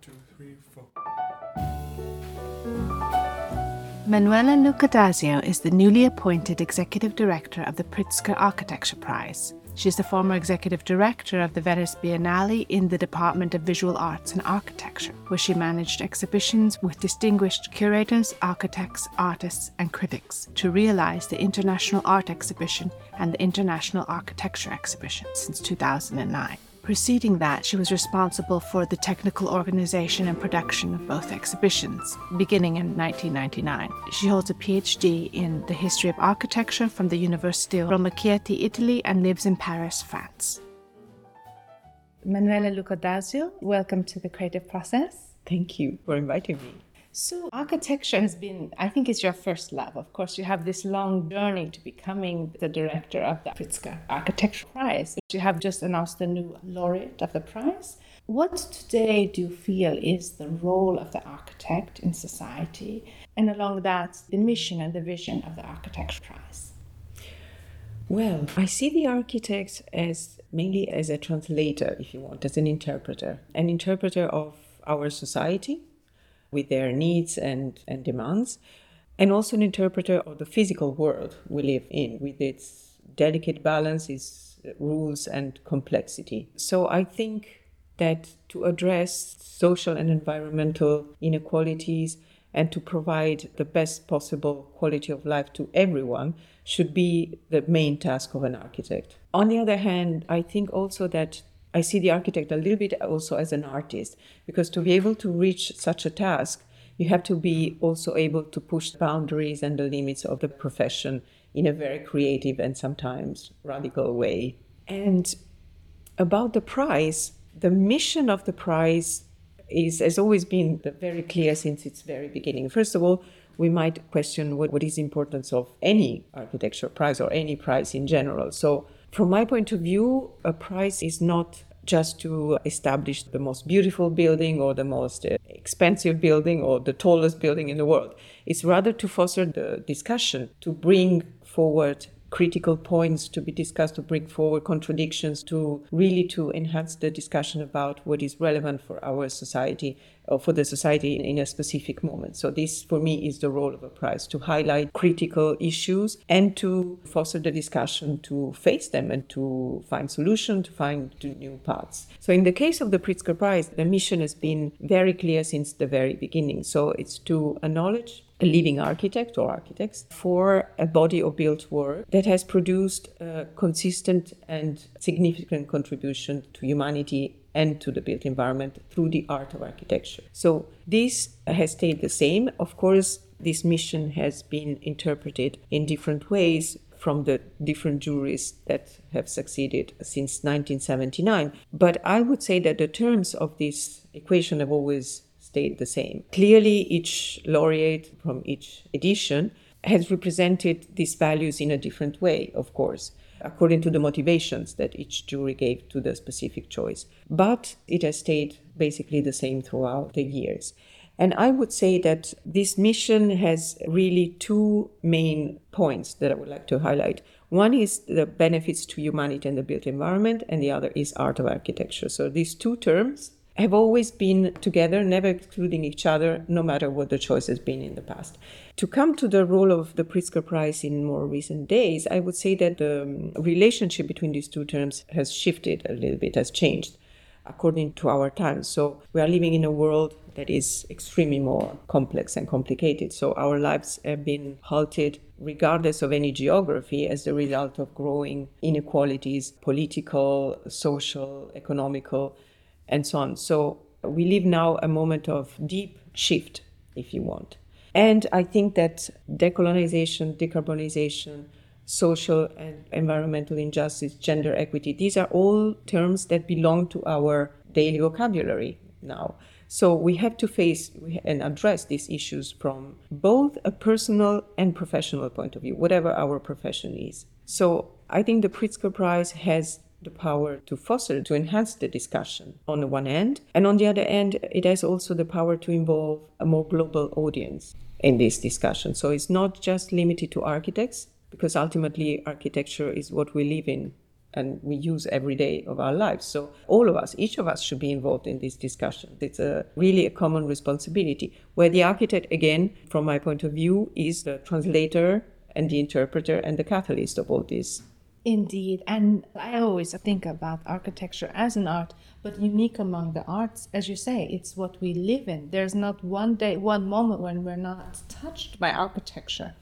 two, three, four. Manuela Lucá-Dazio is the newly appointed Executive Director of the Pritzker Architecture Prize. She is the former Executive Director of the Venice Biennale in the Department of Visual Arts and Architecture, where she managed exhibitions with distinguished curators, architects, artists, and critics to realize the International Art Exhibition and the International Architecture Exhibition since 2009. Preceding that, she was responsible for the technical organization and production of both exhibitions, beginning in 1999. She holds a PhD in the history of architecture from the University of Roma Chieti, Italy, and lives in Paris, France. Manuela Lucá-Dazio, welcome to the creative process. Thank you for inviting me. So, architecture has been, I think, it's your first love. Of course, you have this long journey to becoming the director of the Pritzker Architecture Prize. You have just announced the new laureate of the prize. What today do you feel is the role of the architect in society? And along that, the mission and the vision of the Architecture Prize? Well, I see the architect as mainly as a translator, if you want, as an interpreter, an interpreter of our society with their needs and, and demands, and also an interpreter of the physical world we live in with its delicate balance, its rules, and complexity. So I think that to address social and environmental inequalities and to provide the best possible quality of life to everyone should be the main task of an architect. On the other hand, I think also that I see the architect a little bit also as an artist because to be able to reach such a task, you have to be also able to push the boundaries and the limits of the profession in a very creative and sometimes radical way. And about the prize, the mission of the prize is has always been very clear since its very beginning. First of all, we might question what, what is the importance of any architecture prize or any prize in general. So from my point of view, a prize is not just to establish the most beautiful building or the most uh, expensive building or the tallest building in the world. It's rather to foster the discussion, to bring forward critical points to be discussed to bring forward contradictions to really to enhance the discussion about what is relevant for our society or for the society in a specific moment. So this for me is the role of a prize to highlight critical issues and to foster the discussion to face them and to find solutions to find new paths. So in the case of the pritzker prize the mission has been very clear since the very beginning. So it's to acknowledge a living architect or architects for a body of built work that has produced a consistent and significant contribution to humanity and to the built environment through the art of architecture. So this has stayed the same. Of course, this mission has been interpreted in different ways from the different juries that have succeeded since 1979. But I would say that the terms of this equation have always stayed the same. Clearly, each laureate from each edition has represented these values in a different way, of course, according to the motivations that each jury gave to the specific choice. But it has stayed basically the same throughout the years. And I would say that this mission has really two main points that I would like to highlight. One is the benefits to humanity and the built environment, and the other is art of architecture. So these two terms have always been together, never excluding each other, no matter what the choice has been in the past. To come to the role of the Pritzker Prize in more recent days, I would say that the um, relationship between these two terms has shifted a little bit, has changed according to our times. So we are living in a world that is extremely more complex and complicated. So our lives have been halted regardless of any geography as the result of growing inequalities, political, social, economical and so on. So we live now a moment of deep shift, if you want. And I think that decolonization, decarbonization, social and environmental injustice, gender equity, these are all terms that belong to our daily vocabulary now. So we have to face and address these issues from both a personal and professional point of view, whatever our profession is. So I think the Pritzker Prize has the power to foster, to enhance the discussion on the one end. And on the other end, it has also the power to involve a more global audience in this discussion. So it's not just limited to architects, because ultimately architecture is what we live in and we use every day of our lives. So all of us, each of us should be involved in this discussion. It's a really a common responsibility where the architect, again, from my point of view, is the translator and the interpreter and the catalyst of all this. Indeed. And I always think about architecture as an art, but unique among the arts. As you say, it's what we live in. There's not one day, one moment when we're not touched by architecture.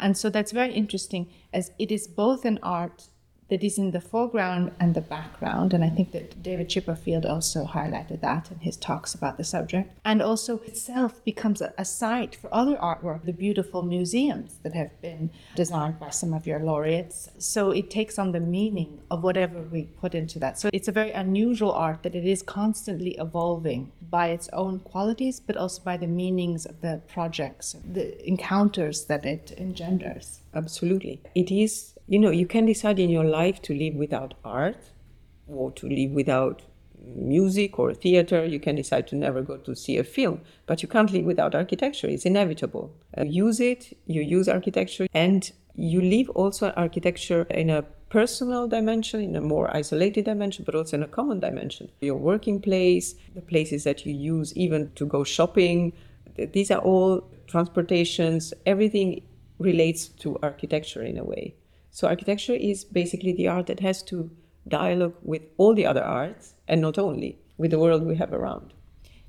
And so that's very interesting as it is both an art that is in the foreground and the background. And I think that David Chipperfield also highlighted that in his talks about the subject. And also itself becomes a, a site for other artwork, the beautiful museums that have been designed by some of your laureates. So it takes on the meaning of whatever we put into that. So it's a very unusual art that it is constantly evolving by its own qualities, but also by the meanings of the projects, the encounters that it engenders. Absolutely. It is you know, you can decide in your life to live without art or to live without music or theater. You can decide to never go to see a film, but you can't live without architecture. It's inevitable. Uh, use it, you use architecture, and you live also architecture in a personal dimension, in a more isolated dimension, but also in a common dimension. Your working place, the places that you use even to go shopping, these are all transportations, everything relates to architecture in a way. So architecture is basically the art that has to dialogue with all the other arts and not only with the world we have around.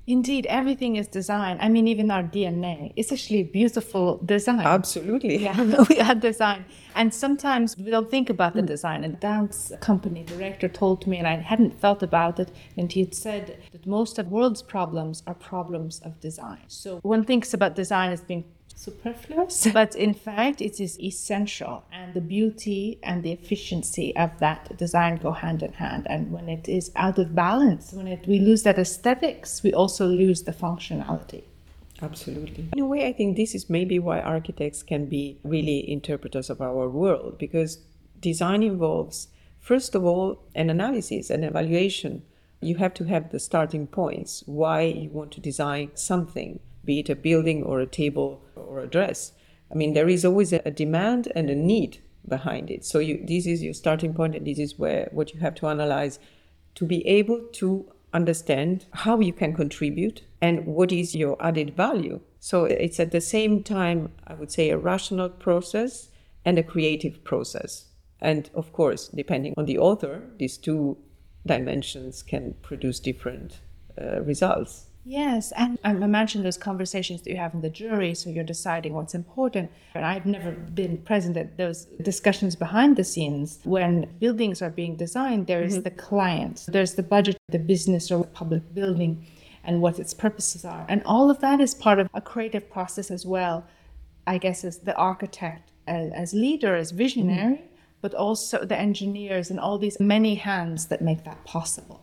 Indeed, everything is design. I mean, even our DNA is actually beautiful design. Absolutely. Yeah, we are design. And sometimes we don't think about the design. A dance company director told me, and I hadn't thought about it, and he had said that most of the world's problems are problems of design. So one thinks about design as being superfluous, but in fact, it is essential. And the beauty and the efficiency of that design go hand in hand. And when it is out of balance, when it, we lose that aesthetics, we also lose the functionality. Absolutely. In a way, I think this is maybe why architects can be really interpreters of our world, because design involves, first of all, an analysis, an evaluation. You have to have the starting points, why you want to design something be it a building or a table or a dress. I mean, there is always a demand and a need behind it. So you, this is your starting point, and this is where what you have to analyze to be able to understand how you can contribute and what is your added value. So it's at the same time, I would say, a rational process and a creative process. And of course, depending on the author, these two dimensions can produce different uh, results. Yes, and I imagine those conversations that you have in the jury, so you're deciding what's important. And I've never been present at those discussions behind the scenes. When buildings are being designed, there is mm-hmm. the client, there's the budget, the business or public building, and what its purposes are. And all of that is part of a creative process as well, I guess, as the architect, as, as leader, as visionary, mm-hmm. but also the engineers and all these many hands that make that possible.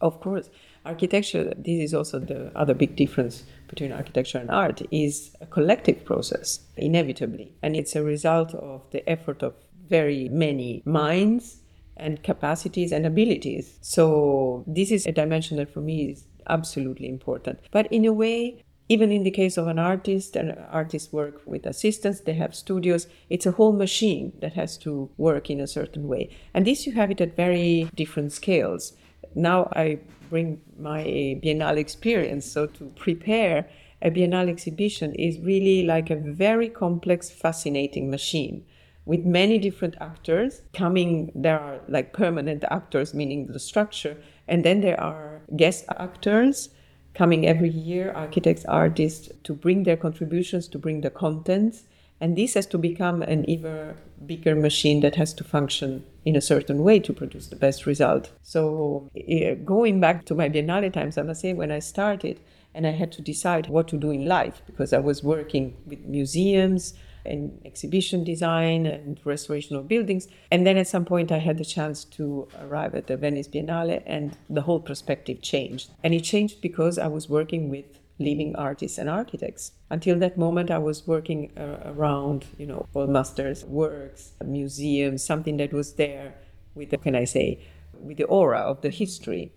Of course architecture this is also the other big difference between architecture and art is a collective process inevitably. And it's a result of the effort of very many minds and capacities and abilities. So this is a dimension that for me is absolutely important. But in a way even in the case of an artist and artists work with assistants they have studios it's a whole machine that has to work in a certain way. And this you have it at very different scales now I bring my Biennale experience. So to prepare a Biennale exhibition is really like a very complex, fascinating machine with many different actors coming. There are like permanent actors, meaning the structure, and then there are guest actors coming every year, architects, artists, to bring their contributions, to bring the content. And this has to become an even bigger machine that has to function in a certain way to produce the best result. So, eh, going back to my Biennale times, I must say, when I started and I had to decide what to do in life because I was working with museums and exhibition design and restoration of buildings. And then at some point, I had the chance to arrive at the Venice Biennale, and the whole perspective changed. And it changed because I was working with living artists and architects. Until that moment, I was working uh, around, you know, old masters' works, museums, something that was there with, the, can I say, with the aura of the history.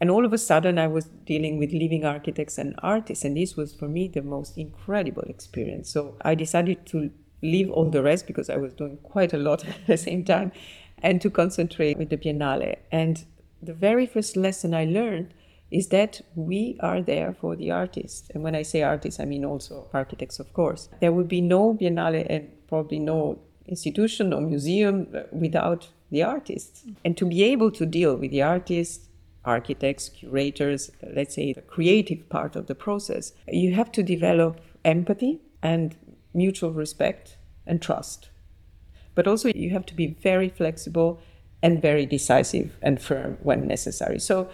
And all of a sudden, I was dealing with living architects and artists, and this was for me the most incredible experience. So I decided to leave all the rest because I was doing quite a lot at the same time and to concentrate with the Biennale. And the very first lesson I learned is that we are there for the artists. And when I say artists, I mean also architects, of course. There would be no Biennale and probably no institution or museum without the artists. And to be able to deal with the artists, architects, curators, let's say the creative part of the process, you have to develop empathy and mutual respect and trust. But also, you have to be very flexible and very decisive and firm when necessary. So,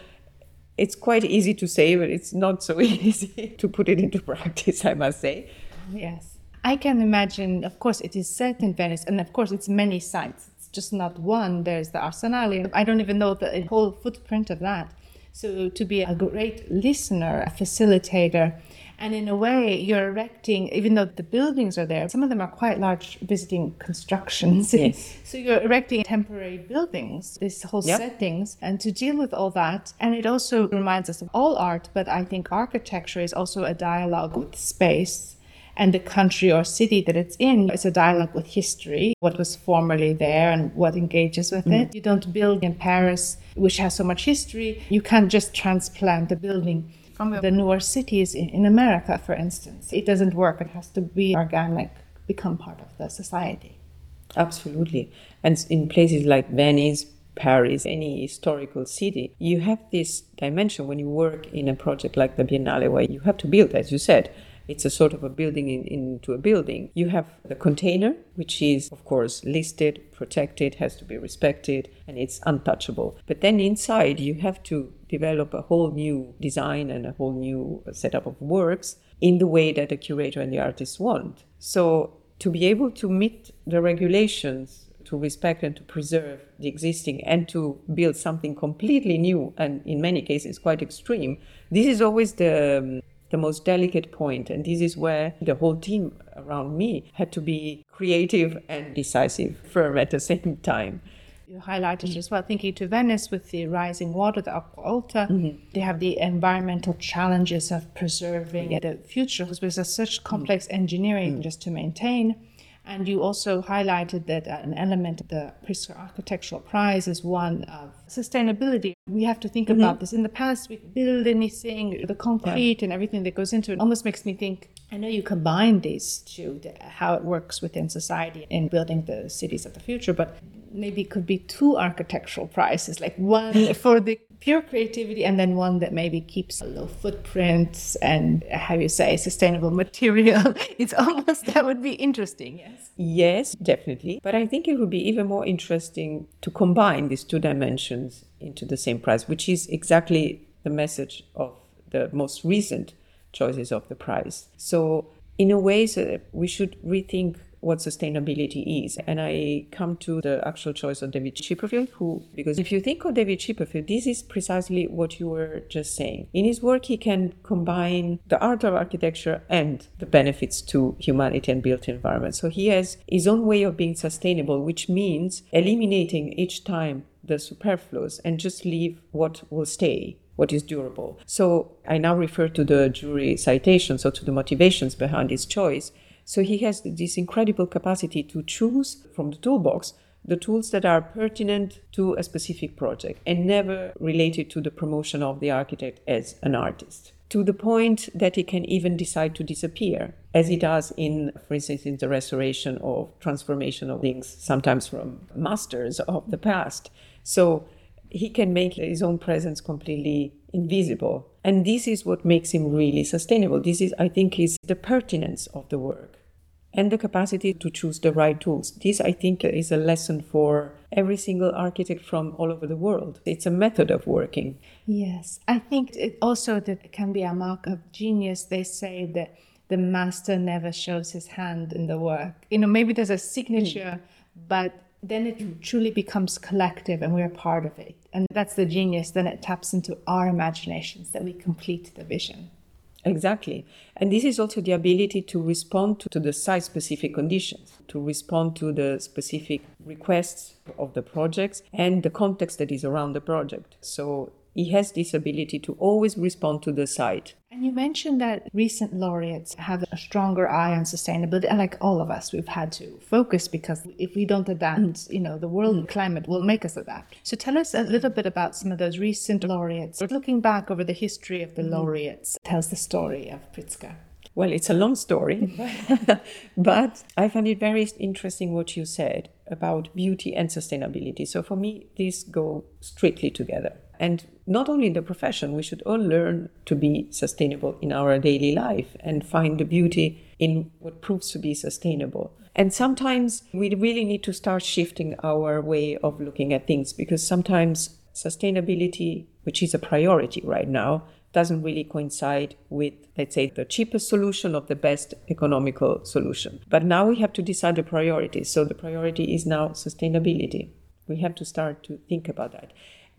it's quite easy to say, but it's not so easy to put it into practice, I must say. Yes. I can imagine, of course, it is set in Venice, and of course, it's many sites. It's just not one. There's the Arsenale. I don't even know the whole footprint of that. So, to be a great listener, a facilitator, and in a way, you're erecting, even though the buildings are there, some of them are quite large visiting constructions. Yes. so you're erecting temporary buildings, these whole yep. settings, and to deal with all that. And it also reminds us of all art, but I think architecture is also a dialogue with space and the country or city that it's in. It's a dialogue with history, what was formerly there and what engages with mm. it. You don't build in Paris, which has so much history. You can't just transplant the building the newer cities in, in America, for instance. It doesn't work. It has to be organic, become part of the society. Absolutely. And in places like Venice, Paris, any historical city, you have this dimension when you work in a project like the Biennale, where you have to build, as you said, it's a sort of a building in, into a building. You have the container, which is, of course, listed, protected, has to be respected, and it's untouchable. But then inside, you have to develop a whole new design and a whole new setup of works in the way that the curator and the artist want. So, to be able to meet the regulations to respect and to preserve the existing and to build something completely new and in many cases quite extreme this is always the the most delicate point. And this is where the whole team around me had to be creative and decisive, firm at the same time. You highlighted as well, thinking to Venice with the rising water, the Acqua Alta, mm-hmm. they have the environmental challenges of preserving the future, because there's such complex engineering mm-hmm. just to maintain. And you also highlighted that an element of the Pritzker Architectural Prize is one of sustainability. We have to think mm-hmm. about this. In the past, we build anything, the concrete yeah. and everything that goes into it almost makes me think I know you combine these two, how it works within society in building the cities of the future, but maybe it could be two architectural prizes, like one for the pure creativity and then one that maybe keeps a low footprint and how you say sustainable material. it's almost that would be interesting, yes. Yes, definitely. But I think it would be even more interesting to combine these two dimensions into the same prize, which is exactly the message of the most recent choices of the prize. So in a way, so we should rethink what sustainability is. And I come to the actual choice of David Chipperfield, who, because if you think of David Chipperfield, this is precisely what you were just saying. In his work, he can combine the art of architecture and the benefits to humanity and built environment. So he has his own way of being sustainable, which means eliminating each time the superfluous and just leave what will stay what is durable. So I now refer to the jury citation, so to the motivations behind his choice. So he has this incredible capacity to choose from the toolbox the tools that are pertinent to a specific project and never related to the promotion of the architect as an artist. To the point that he can even decide to disappear, as he does in, for instance, in the restoration or transformation of things, sometimes from masters of the past. So he can make his own presence completely invisible. And this is what makes him really sustainable. This is, I think, is the pertinence of the work and the capacity to choose the right tools. This, I think, is a lesson for every single architect from all over the world. It's a method of working. Yes, I think it also that can be a mark of genius. They say that the master never shows his hand in the work. You know, maybe there's a signature, mm. but then it truly becomes collective and we're part of it. And that's the genius. Then it taps into our imaginations that we complete the vision. Exactly. And this is also the ability to respond to, to the site specific conditions, to respond to the specific requests of the projects and the context that is around the project. So he has this ability to always respond to the site. And you mentioned that recent laureates have a stronger eye on sustainability. And like all of us, we've had to focus because if we don't adapt, mm. you know, the world mm. climate will make us adapt. So tell us a little bit about some of those recent laureates. Looking back over the history of the mm. laureates tells the story of Pritzker. Well, it's a long story, but I find it very interesting what you said about beauty and sustainability. So for me, these go strictly together. And not only in the profession, we should all learn to be sustainable in our daily life and find the beauty in what proves to be sustainable. And sometimes we really need to start shifting our way of looking at things because sometimes sustainability, which is a priority right now, doesn't really coincide with, let's say, the cheapest solution or the best economical solution. But now we have to decide the priorities. So the priority is now sustainability. We have to start to think about that.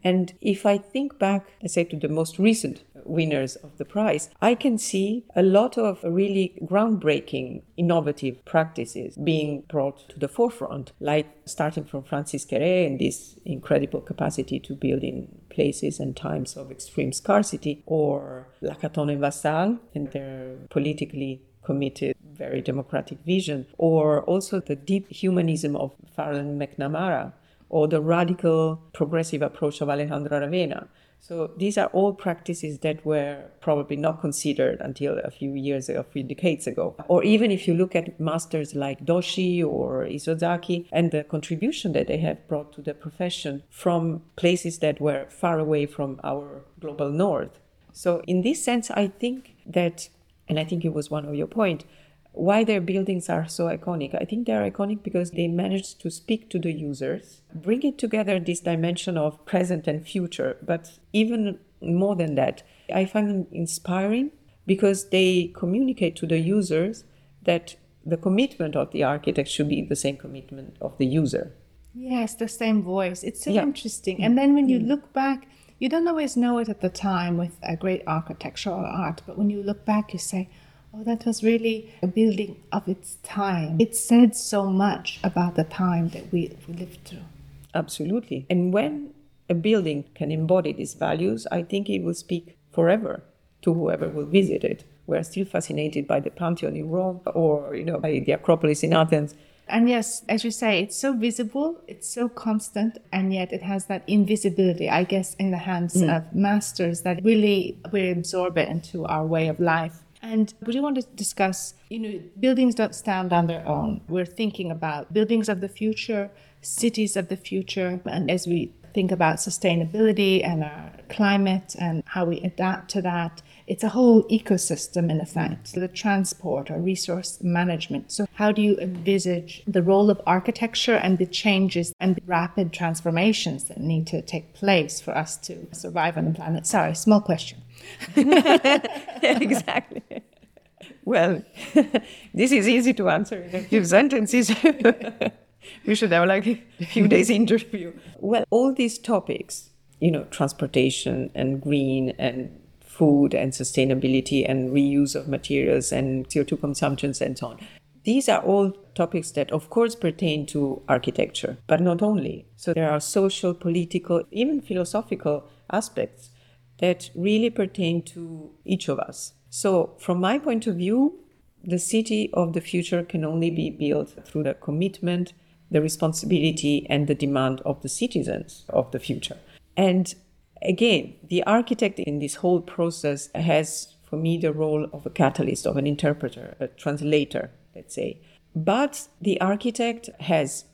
And if I think back, let's say, to the most recent winners of the prize, I can see a lot of really groundbreaking, innovative practices being brought to the forefront, like starting from Francis Kéré and this incredible capacity to build in places and times of extreme scarcity, or Lacaton and Vassal and their politically committed, very democratic vision, or also the deep humanism of Farrell and McNamara or the radical progressive approach of Alejandro Aravena. So these are all practices that were probably not considered until a few years, a few decades ago. Or even if you look at masters like Doshi or Isozaki and the contribution that they have brought to the profession from places that were far away from our global north. So in this sense, I think that, and I think it was one of your point, why their buildings are so iconic. I think they're iconic because they managed to speak to the users, bring it together this dimension of present and future, but even more than that, I find them inspiring because they communicate to the users that the commitment of the architect should be the same commitment of the user. Yes, the same voice. It's so yeah. interesting. And then when you mm. look back, you don't always know it at the time with a great architectural art, but when you look back, you say, Oh, that was really a building of its time. It said so much about the time that we, we lived through. Absolutely. And when a building can embody these values, I think it will speak forever to whoever will visit it. We're still fascinated by the Pantheon in Rome or, you know, by the Acropolis in Athens. And yes, as you say, it's so visible, it's so constant, and yet it has that invisibility, I guess, in the hands mm. of masters that really we absorb it into our way of life. And we do want to discuss, you know, buildings don't stand on their own. We're thinking about buildings of the future, cities of the future, and as we think about sustainability and our climate and how we adapt to that, it's a whole ecosystem in effect, the transport or resource management. So, how do you envisage the role of architecture and the changes and the rapid transformations that need to take place for us to survive on the planet? Sorry, small question. exactly. Well, this is easy to answer in a few sentences. we should have like a few days interview. Well, all these topics, you know, transportation and green and food and sustainability and reuse of materials and CO2 consumptions and so on. These are all topics that, of course, pertain to architecture, but not only. So there are social, political, even philosophical aspects that really pertain to each of us. So, from my point of view, the city of the future can only be built through the commitment, the responsibility, and the demand of the citizens of the future. And again, the architect in this whole process has, for me, the role of a catalyst, of an interpreter, a translator, let's say. But the architect has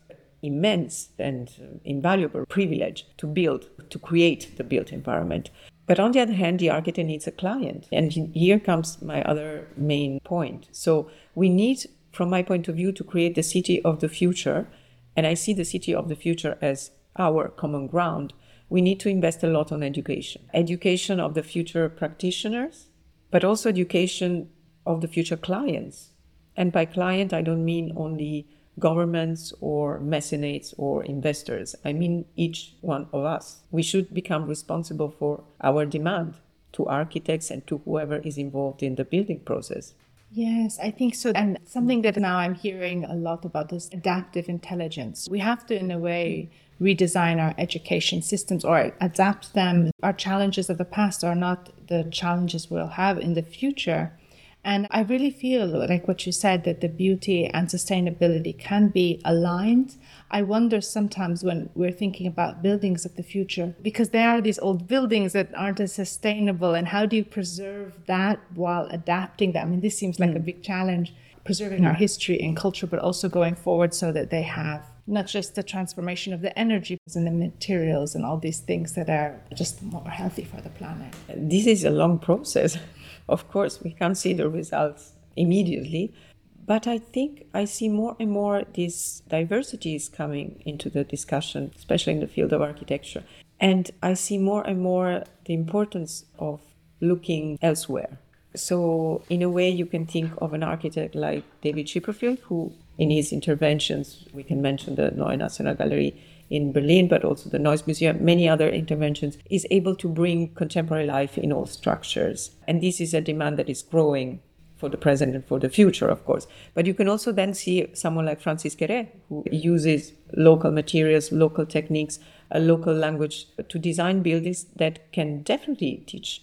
immense and invaluable privilege to build, to create the built environment. But on the other hand, the architect needs a client. And here comes my other main point. So we need, from my point of view, to create the city of the future. And I see the city of the future as our common ground. We need to invest a lot on education. Education of the future practitioners, but also education of the future clients. And by client, I don't mean only governments or mecenates or investors. I mean each one of us. We should become responsible for our demand to architects and to whoever is involved in the building process. Yes, I think so. And something that now I'm hearing a lot about is adaptive intelligence. We have to, in a way, redesign our education systems or adapt them. Our challenges of the past are not the challenges we'll have in the future. And I really feel like what you said that the beauty and sustainability can be aligned. I wonder sometimes when we're thinking about buildings of the future, because there are these old buildings that aren't as sustainable, and how do you preserve that while adapting them? I mean, this seems like mm. a big challenge, preserving mm. our history and culture, but also going forward so that they have not just the transformation of the energy and the materials and all these things that are just more healthy for the planet. This is a long process. Of course, we can't see the results immediately, but I think I see more and more these diversities coming into the discussion, especially in the field of architecture. And I see more and more the importance of looking elsewhere. So, in a way, you can think of an architect like David Chipperfield, who, in his interventions, we can mention the Neue Nationalgalerie in Berlin, but also the Neues Museum, many other interventions, is able to bring contemporary life in all structures. And this is a demand that is growing for the present and for the future, of course. But you can also then see someone like Francis Kéré, who uses local materials, local techniques, a local language to design buildings that can definitely teach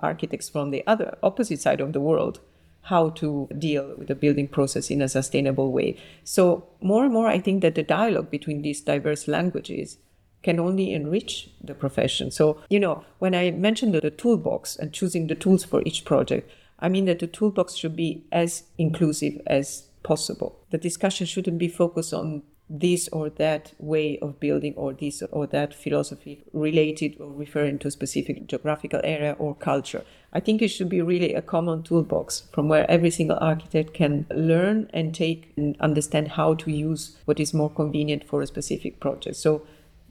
architects from the other opposite side of the world how to deal with the building process in a sustainable way. So, more and more, I think that the dialogue between these diverse languages can only enrich the profession. So, you know, when I mentioned the, toolbox and choosing the tools for each project, I mean that the toolbox should be as inclusive as possible. The discussion shouldn't be focused on this or that way of building or this or that philosophy related or referring to a specific geographical area or culture. I think it should be really a common toolbox from where every single architect can learn and take and understand how to use what is more convenient for a specific project. So,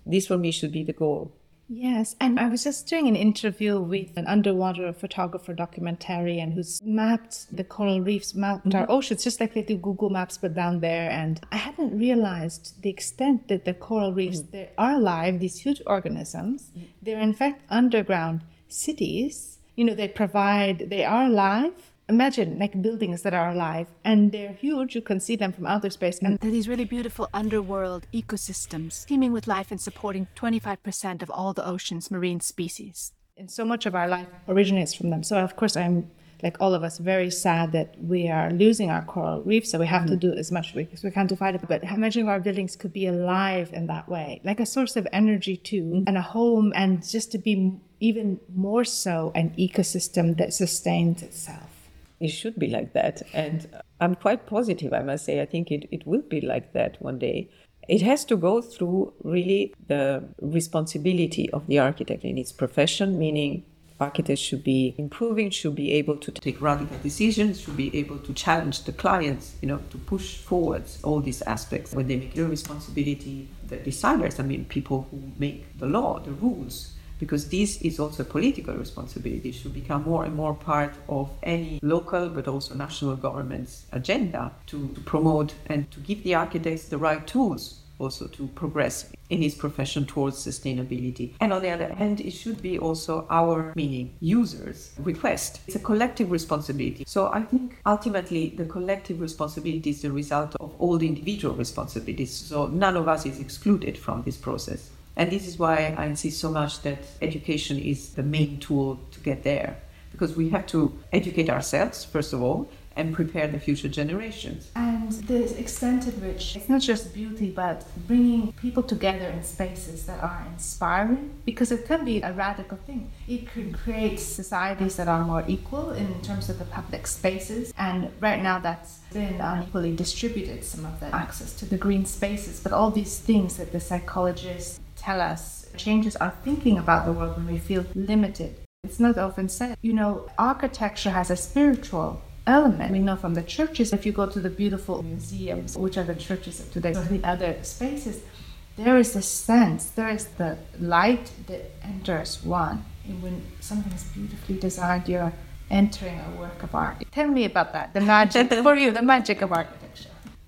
this for me should be the goal. Yes, and I was just doing an interview with an underwater photographer documentarian who's mapped the coral reefs, mapped mm-hmm. our oceans, just like they do Google Maps, but down there. And I hadn't realized the extent that the coral reefs mm-hmm. they are alive, these huge organisms. Mm-hmm. They're in fact underground cities. You know, they provide, they are alive imagine like buildings that are alive and they're huge you can see them from outer space and they're these really beautiful underworld ecosystems teeming with life and supporting 25% of all the ocean's marine species and so much of our life originates from them so of course i'm like all of us very sad that we are losing our coral reef so we have mm-hmm. to do as much as we can to fight it but imagine if our buildings could be alive in that way like a source of energy too mm-hmm. and a home and just to be even more so an ecosystem that sustains itself it should be like that. And I'm quite positive, I must say. I think it, it will be like that one day. It has to go through really the responsibility of the architect in its profession, meaning architects should be improving, should be able to take radical decisions, should be able to challenge the clients, you know, to push forwards all these aspects. When they make their responsibility, the designers, I mean, people who make the law, the rules, because this is also a political responsibility, it should become more and more part of any local but also national government's agenda to, to promote and to give the architects the right tools also to progress in his profession towards sustainability. And on the other hand, it should be also our, meaning users, request. It's a collective responsibility. So I think ultimately the collective responsibility is the result of all the individual responsibilities. So none of us is excluded from this process. And this is why I insist so much that education is the main tool to get there. Because we have to educate ourselves, first of all, and prepare the future generations. And the extent to which it's not just beauty, but bringing people together in spaces that are inspiring, because it can be a radical thing. It could create societies that are more equal in terms of the public spaces. And right now, that's been unequally distributed, some of the access to the green spaces. But all these things that the psychologists tell us changes our thinking about the world when we feel limited. It's not often said. You know, architecture has a spiritual element. We know from the churches, if you go to the beautiful museums, which are the churches of today, or the other spaces, there is a sense, there is the light that enters one. And when something is beautifully designed, you're entering a work of art. Tell me about that, the magic, for you, the magic of architecture.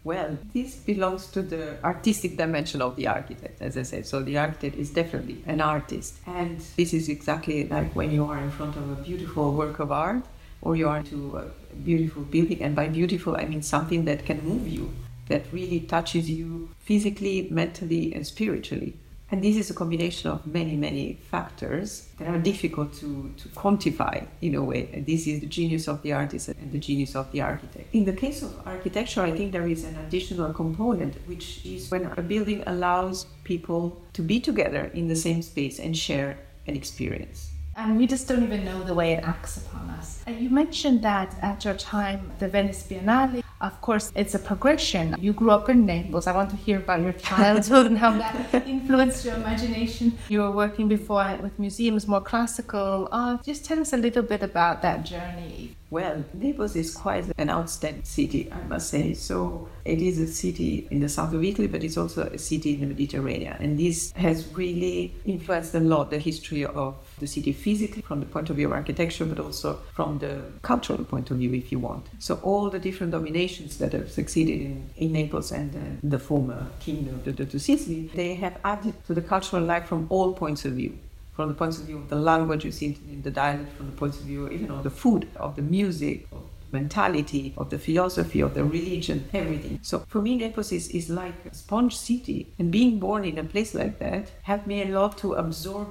Well, this belongs to the artistic dimension of the architect, as I said. So the architect is definitely an artist. And this is exactly like when you are in front of a beautiful work of art or you are to a beautiful building. And by beautiful, I mean something that can move you, that really touches you physically, mentally, and spiritually. And this is a combination of many, many factors that are difficult to, to quantify in a way. This is the genius of the artist and the genius of the architect. In the case of architecture, I think there is an additional component, which is when a building allows people to be together in the same space and share an experience. And we just don't even know the way it acts upon us. And you mentioned that at your time, the Venice Biennale, of course, it's a progression. You grew up in Naples. I want to hear about your childhood and how that influenced your imagination. You were working before with museums, more classical art. Just tell us a little bit about that journey. Well, Naples is quite an outstanding city, I must say. So it is a city in the south of Italy, but it's also a city in the Mediterranean. And this has really influenced a lot the history of the city physically from the point of view of architecture, but also from the cultural point of view, if you want. So all the different dominations that have succeeded in, in Naples and uh, the former kingdom of the, the Sicily, they have added to the cultural life from all points of view from the point of view of the language you see in the dialect, from the point of view even of the food, of the music, of mentality, of the philosophy, of the religion, everything. So for me, Naples is, is like a sponge city. And being born in a place like that helped me a lot to absorb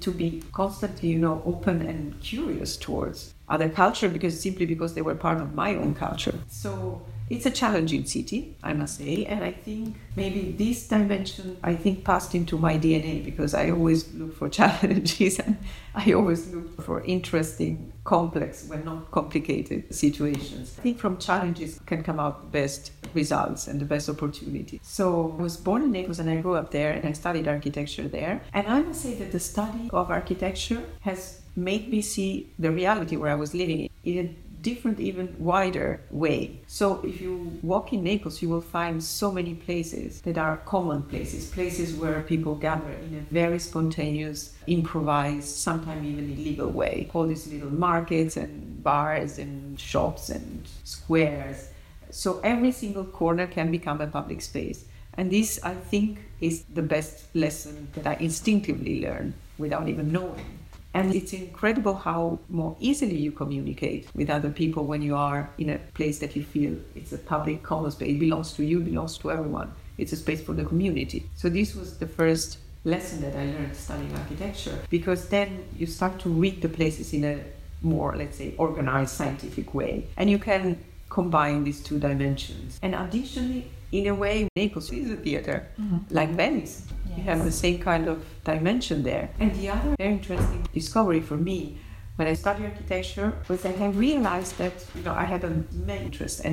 to be constantly, you know, open and curious towards other culture because simply because they were part of my own culture. So it's a challenging city, I must say, and I think maybe this dimension I think passed into my DNA because I always look for challenges and I always look for interesting, complex, when not complicated situations. I think from challenges can come out the best results and the best opportunities. So I was born in Naples and I grew up there and I studied architecture there. And I must say that the study of architecture has made me see the reality where I was living in different, even wider way. So if you walk in Naples, you will find so many places that are common places, places where people gather in a very spontaneous, improvised, sometimes even illegal way. All these little markets and bars and shops and squares. So every single corner can become a public space. And this, I think, is the best lesson that I instinctively learn without even knowing. And it's incredible how more easily you communicate with other people when you are in a place that you feel it's a public common space. It belongs to you, it belongs to everyone. It's a space for the community. So this was the first lesson that I learned studying architecture because then you start to read the places in a more, let's say, organized scientific way. And you can combine these two dimensions. And additionally, in a way, Naples is a theater, mm-hmm. like Venice. Yes. You have the same kind of dimension there. And the other very interesting discovery for me when I studied architecture was that I realized that you know I had a main interest in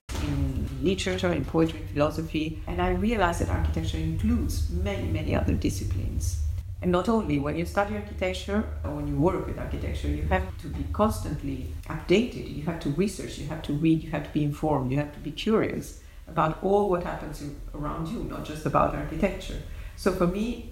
literature, in poetry, philosophy, and I realized that architecture includes many, many other disciplines. And not only when you study architecture or when you work with architecture, you have to be constantly updated. You have to research, you have to read, you have to be informed, you have to be curious about all what happens around you, not just about architecture. So for me,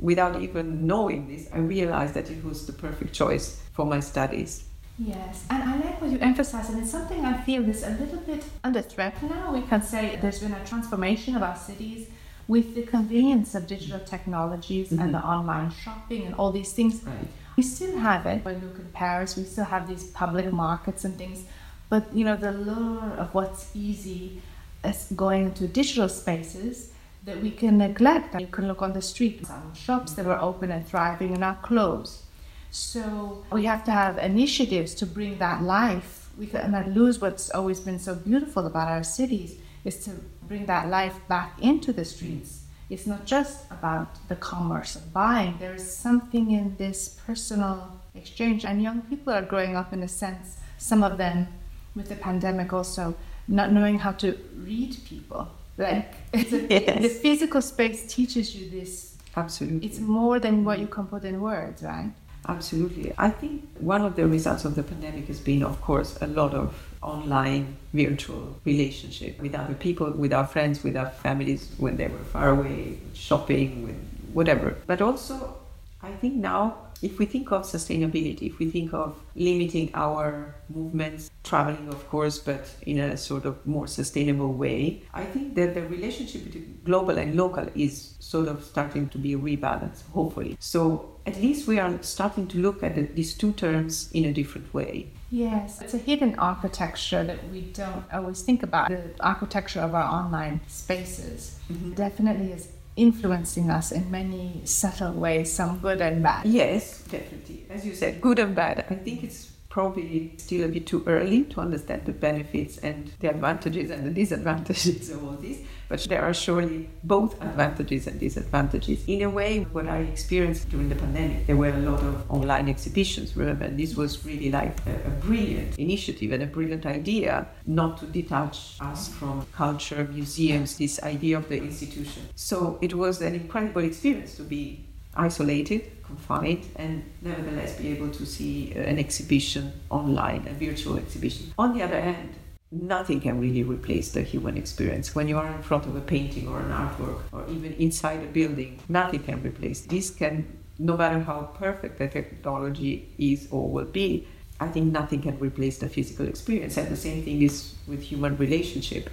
without even knowing this, I realized that it was the perfect choice for my studies. Yes, and I like what you emphasize, and it's something I feel is a little bit under threat now. We can say there's been a transformation of our cities with the convenience of digital technologies mm-hmm. and the online shopping and all these things. Right. We still have it. When we look in Paris, we still have these public markets and things. But you know, the lure of what's easy is going into digital spaces that we can neglect. You can look on the street, some shops that were open and thriving are now closed. So we have to have initiatives to bring that life. We cannot lose what's always been so beautiful about our cities is to bring that life back into the streets. It's not just about the commerce of buying. There is something in this personal exchange, and young people are growing up in a sense. Some of them, with the pandemic, also not knowing how to read people. Like a, yes. the physical space teaches you this. Absolutely, it's more than what you can put in words, right? Absolutely. I think one of the results of the pandemic has been, of course, a lot of online virtual relationship with other people, with our friends, with our families when they were far away, shopping, with whatever. But also, I think now, if we think of sustainability, if we think of limiting our movements, traveling, of course, but in a sort of more sustainable way, I think that the relationship between global and local is sort of starting to be rebalanced, hopefully. So at least we are starting to look at the, these two terms in a different way. Yes, it's a hidden architecture that we don't always think about. The architecture of our online spaces mm-hmm. definitely is influencing us in many subtle ways, some good and bad. Yes, definitely. As you said, good and bad. I think it's probably still a bit too early to understand the benefits and the advantages and the disadvantages of all this. But there are surely both advantages and disadvantages. In a way, what I experienced during the pandemic, there were a lot of online exhibitions, remember? This was really like a, a brilliant initiative and a brilliant idea not to detach us from culture, museums, this idea of the institution. So it was an incredible experience to be isolated, confined, and nevertheless be able to see uh, an exhibition online, a virtual exhibition. On the other hand, nothing can really replace the human experience. When you are in front of a painting or an artwork, or even inside a building, nothing can replace. This can, no matter how perfect the technology is or will be, I think nothing can replace the physical experience. And the same thing is with human relationship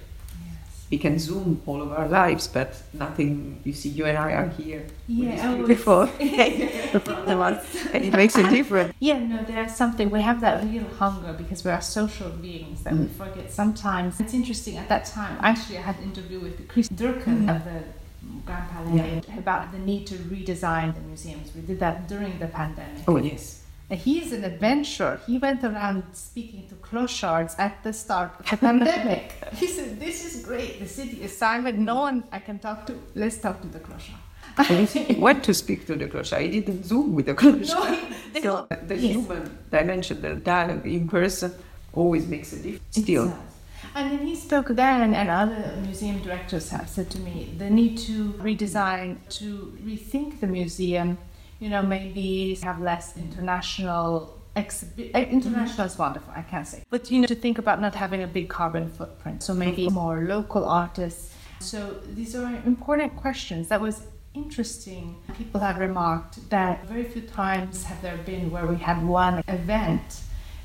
we can zoom all of our lives, but nothing. You see, you and I are here. Yeah, beautiful. and it makes a difference. Yeah, no, there's something. We have that real hunger because we are social beings that mm. we forget sometimes. It's interesting. At that time, actually, I had an interview with Chris Dercon mm. of the Grand Palais yeah. about the need to redesign the museums. We did that during the pandemic. Oh yes he's an adventurer. He went around speaking to clochards at the start of the pandemic. He said, This is great. The city is silent. No one I can talk to. Let's talk to the clochard. he went to speak to the clochard. He didn't Zoom with the clochard. No, so the yes. human dimension, the dialogue in person, always makes a difference. Still. And then he spoke then, and other museum directors have said to me, the need to redesign, to rethink the museum you know, maybe have less international exhibi- eh, international is wonderful, I can't say. But you know, to think about not having a big carbon footprint. So maybe more local artists. So these are important questions. That was interesting. People have remarked that very few times have there been where we had one event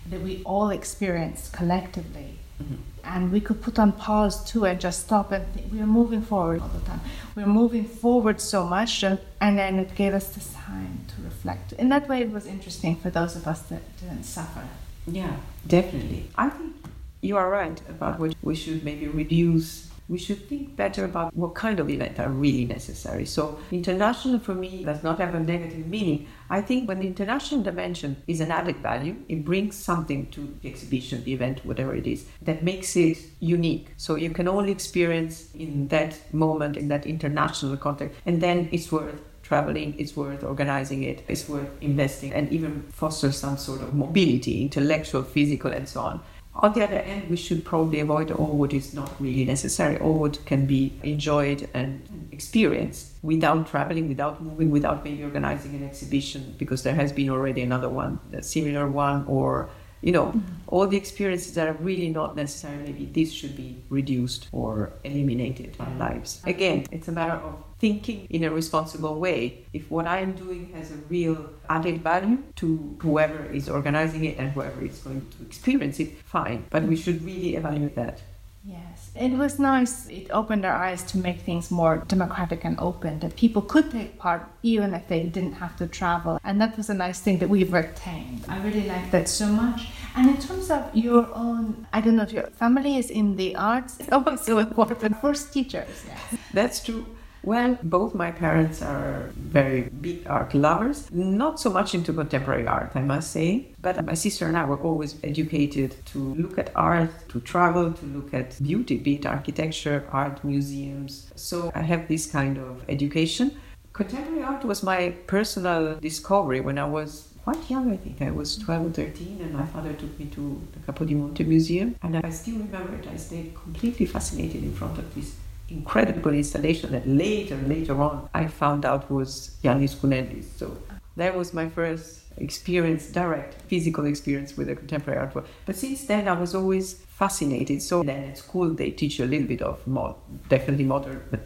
that we all experienced collectively. Mm-hmm and we could put on pause too and just stop and think, we are moving forward all the time. We're moving forward so much, and then it gave us this time to reflect. In that way, it was interesting for those of us that didn't suffer. Yeah, definitely. I think you are right about what we should maybe reduce we should think better about what kind of events are really necessary. So, international for me does not have a negative meaning. I think when the international dimension is an added value, it brings something to the exhibition, the event, whatever it is, that makes it unique. So, you can only experience in that moment, in that international context, and then it's worth traveling, it's worth organizing it, it's worth investing, and even foster some sort of mobility, intellectual, physical, and so on. On the other hand, we should probably avoid all what is not really necessary, all what can be enjoyed and experienced without traveling, without moving, without maybe organizing an exhibition, because there has been already another one, a similar one, or you know, mm-hmm. all the experiences that are really not necessary, maybe this should be reduced or eliminated from lives. Again, it's a matter of thinking in a responsible way. If what I am doing has a real added value to whoever is organizing it and whoever is going to experience it, fine. But we should really evaluate that. Yes, it was nice. It opened our eyes to make things more democratic and open, that people could take part even if they didn't have to travel. And that was a nice thing that we've retained. I really like that so much. And in terms of your own, I don't know if your family is in the arts, it's also important. First teachers, yes. That's true. Well, both my parents are very big art lovers, not so much into contemporary art, I must say. But my sister and I were always educated to look at art, to travel, to look at beauty, be it architecture, art, museums. So I have this kind of education. Contemporary art was my personal discovery when I was quite young, I think. I was 12 or 13, and my father took me to the Capodimonte Museum. And I still remember it. I stayed completely fascinated in front of this incredible installation that later, later on, I found out was Yannis Kounellis. So that was my first experience, direct physical experience with a contemporary artwork. But since then, I was always fascinated. So then at school, they teach you a little bit of mod, definitely modern, but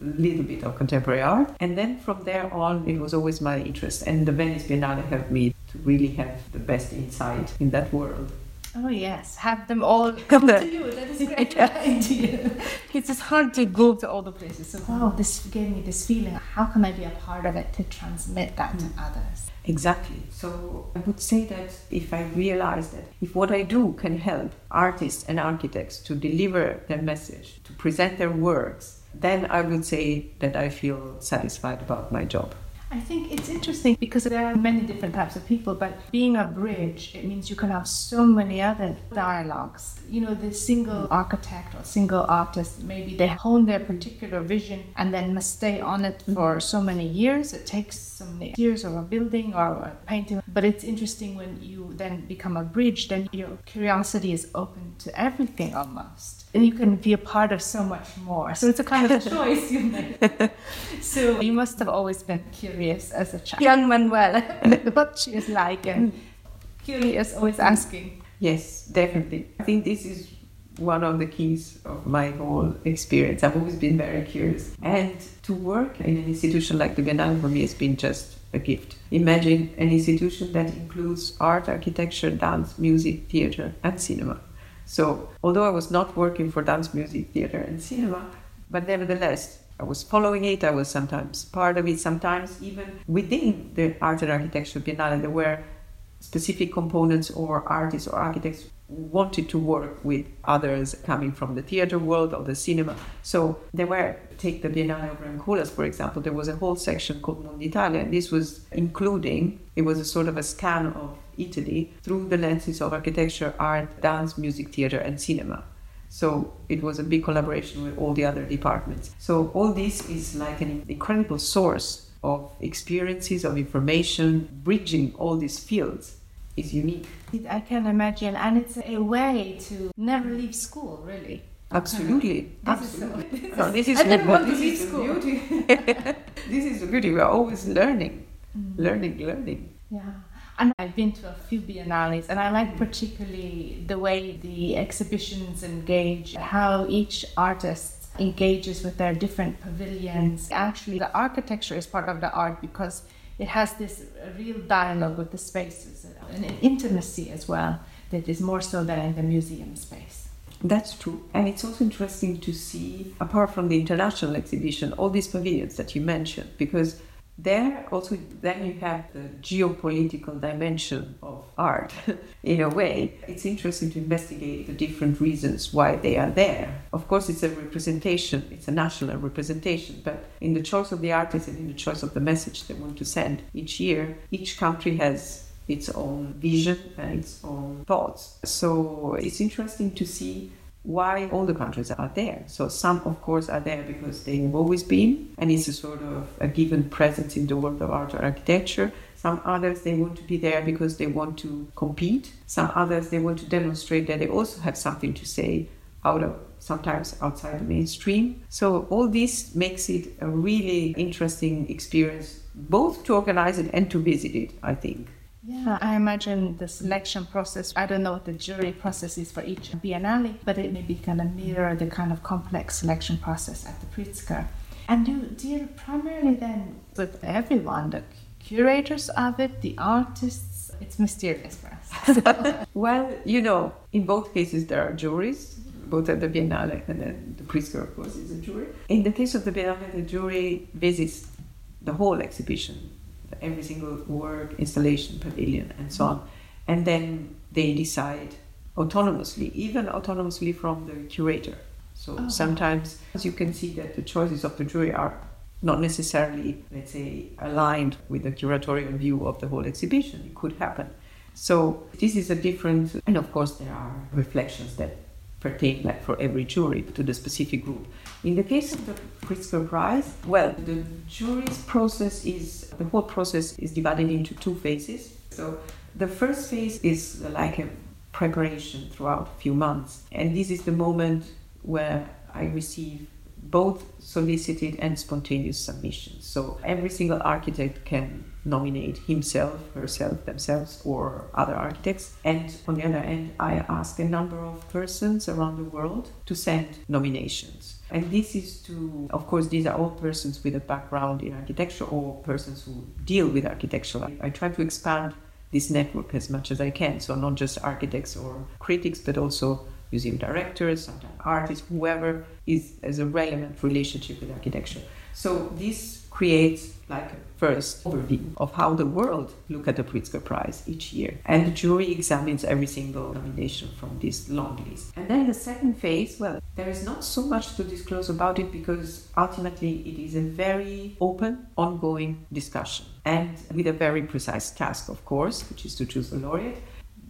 little bit of contemporary art. And then from there on, it was always my interest. And the Venice Biennale helped me to really have the best insight in that world. Oh yes, have them all come to you. That is a great idea. It's just hard to go to all the places. So wow, this gave me this feeling. How can I be a part of it to transmit that to hmm. others? Exactly. So I would say that if I realize that if what I do can help artists and architects to deliver their message, to present their works then I would say that I feel satisfied about my job. I think it's interesting because there are many different types of people, but being a bridge, it means you can have so many other dialogues. You know, the single architect or single artist, maybe they hone their particular vision and then must stay on it for so many years. It takes so many years of a building or a painting. But it's interesting when you then become a bridge, then your curiosity is open to everything almost and you can be a part of so much more. So it's a kind of choice you make. so you must have always been curious as a child. Young Manuel, what she is like and curious, always asking. Yes, definitely. I think this is one of the keys of my whole experience. I've always been very curious. And to work in an institution like the Biennale for me has been just a gift. Imagine an institution that includes art, architecture, dance, music, theater, and cinema. So, although I was not working for dance, music, theater, and cinema, but nevertheless, I was following it. I was sometimes part of it. Sometimes even within the art and architecture biennale, there were specific components or artists or architects wanted to work with others coming from the theater world or the cinema. So there were, take the Biennale of Rem Koolhaas, for example, there was a whole section called Mondo Italia, and this was including, it was a sort of a scan of Italy through the lenses of architecture, art, dance, music, theater, and cinema. So it was a big collaboration with all the other departments. So all this is like an incredible source of experiences, of information, bridging all these fields is unique. I can imagine, and it's a way to never leave school, really. Absolutely, this absolutely. Is so, no, this is I never want to leave school. beauty. this is the beauty. We are always learning, mm. learning, learning. Yeah. And I've been to a few biennales, and I like particularly the way the exhibitions engage, how each artist engages with their different pavilions. Actually, the architecture is part of the art because it has this real dialogue with the spaces and an intimacy as well that is more so than in the museum space. That's true. And it's also interesting to see, apart from the international exhibition, all these pavilions that you mentioned, because there also then you have the geopolitical dimension of art in a way. It's interesting to investigate the different reasons why they are there. Of course it's a representation it's a national representation but in the choice of the artist and in the choice of the message they want to send each year each country has its own vision and its own thoughts. So it's interesting to see why all the countries are there. So some, of course, are there because they have always been, and it's a sort of a given presence in the world of art or architecture. Some others, they want to be there because they want to compete. Some others, they want to demonstrate that they also have something to say out of sometimes outside the mainstream. So all this makes it a really interesting experience, both to organize it and to visit it, I think. Yeah, uh, I imagine the selection process. I don't know what the jury process is for each biennale, but it maybe kind of mirror the kind of complex selection process at the Pritzker. And you deal primarily then with everyone, the curators of it, the artists. It's mysterious for us. well, you know, in both cases there are juries, both at the Biennale and then the Pritzker, of course, is a jury. In the case of the Biennale, the jury visits the whole exhibition every single work, installation, pavilion, and so on. And then they decide autonomously, even autonomously from the curator. So oh. sometimes as you can see that the choices of the jury are not necessarily, let's say, aligned with the curatorial view of the whole exhibition. It could happen. So this is a different, and of course there are reflections that pertain, like for every jury, to the specific group. In the case of the Pritzker Prize, well, the jury's process is the whole process is divided into two phases. So the first phase is like a preparation throughout a few months, and this is the moment where I receive both solicited and spontaneous submissions. So every single architect can nominate himself, herself, themselves, or other architects. And on the other end, I ask a number of persons around the world to send nominations. And this is to, of course, these are all persons with a background in architecture or persons who deal with architecture. I try to expand this network as much as I can. So, not just architects or critics, but also museum directors, sometimes artists, whoever is has a relevant relationship with architecture. So, this creates like a first overview of how the world look at the Pritzker Prize each year. And the jury examines every single nomination from this long list. And then the second phase, well, there is not so much to disclose about it because ultimately it is a very open, ongoing discussion. And with a very precise task, of course, which is to choose a laureate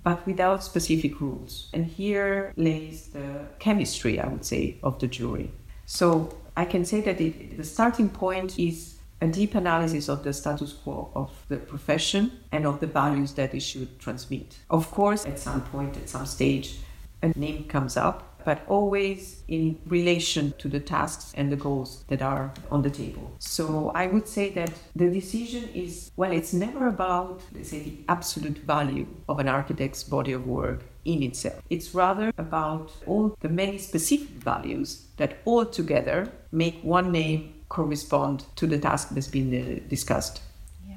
but without specific rules. And here lays the chemistry, I would say, of the jury. So I can say that it, the starting point is a deep analysis of the status quo of the profession and of the values that it should transmit. Of course, at some point, at some stage, a name comes up but always in relation to the tasks and the goals that are on the table. So I would say that the decision is, well, it's never about, let's say, the absolute value of an architect's body of work in itself. It's rather about all the many specific values that all together make one name correspond to the task that's been uh, discussed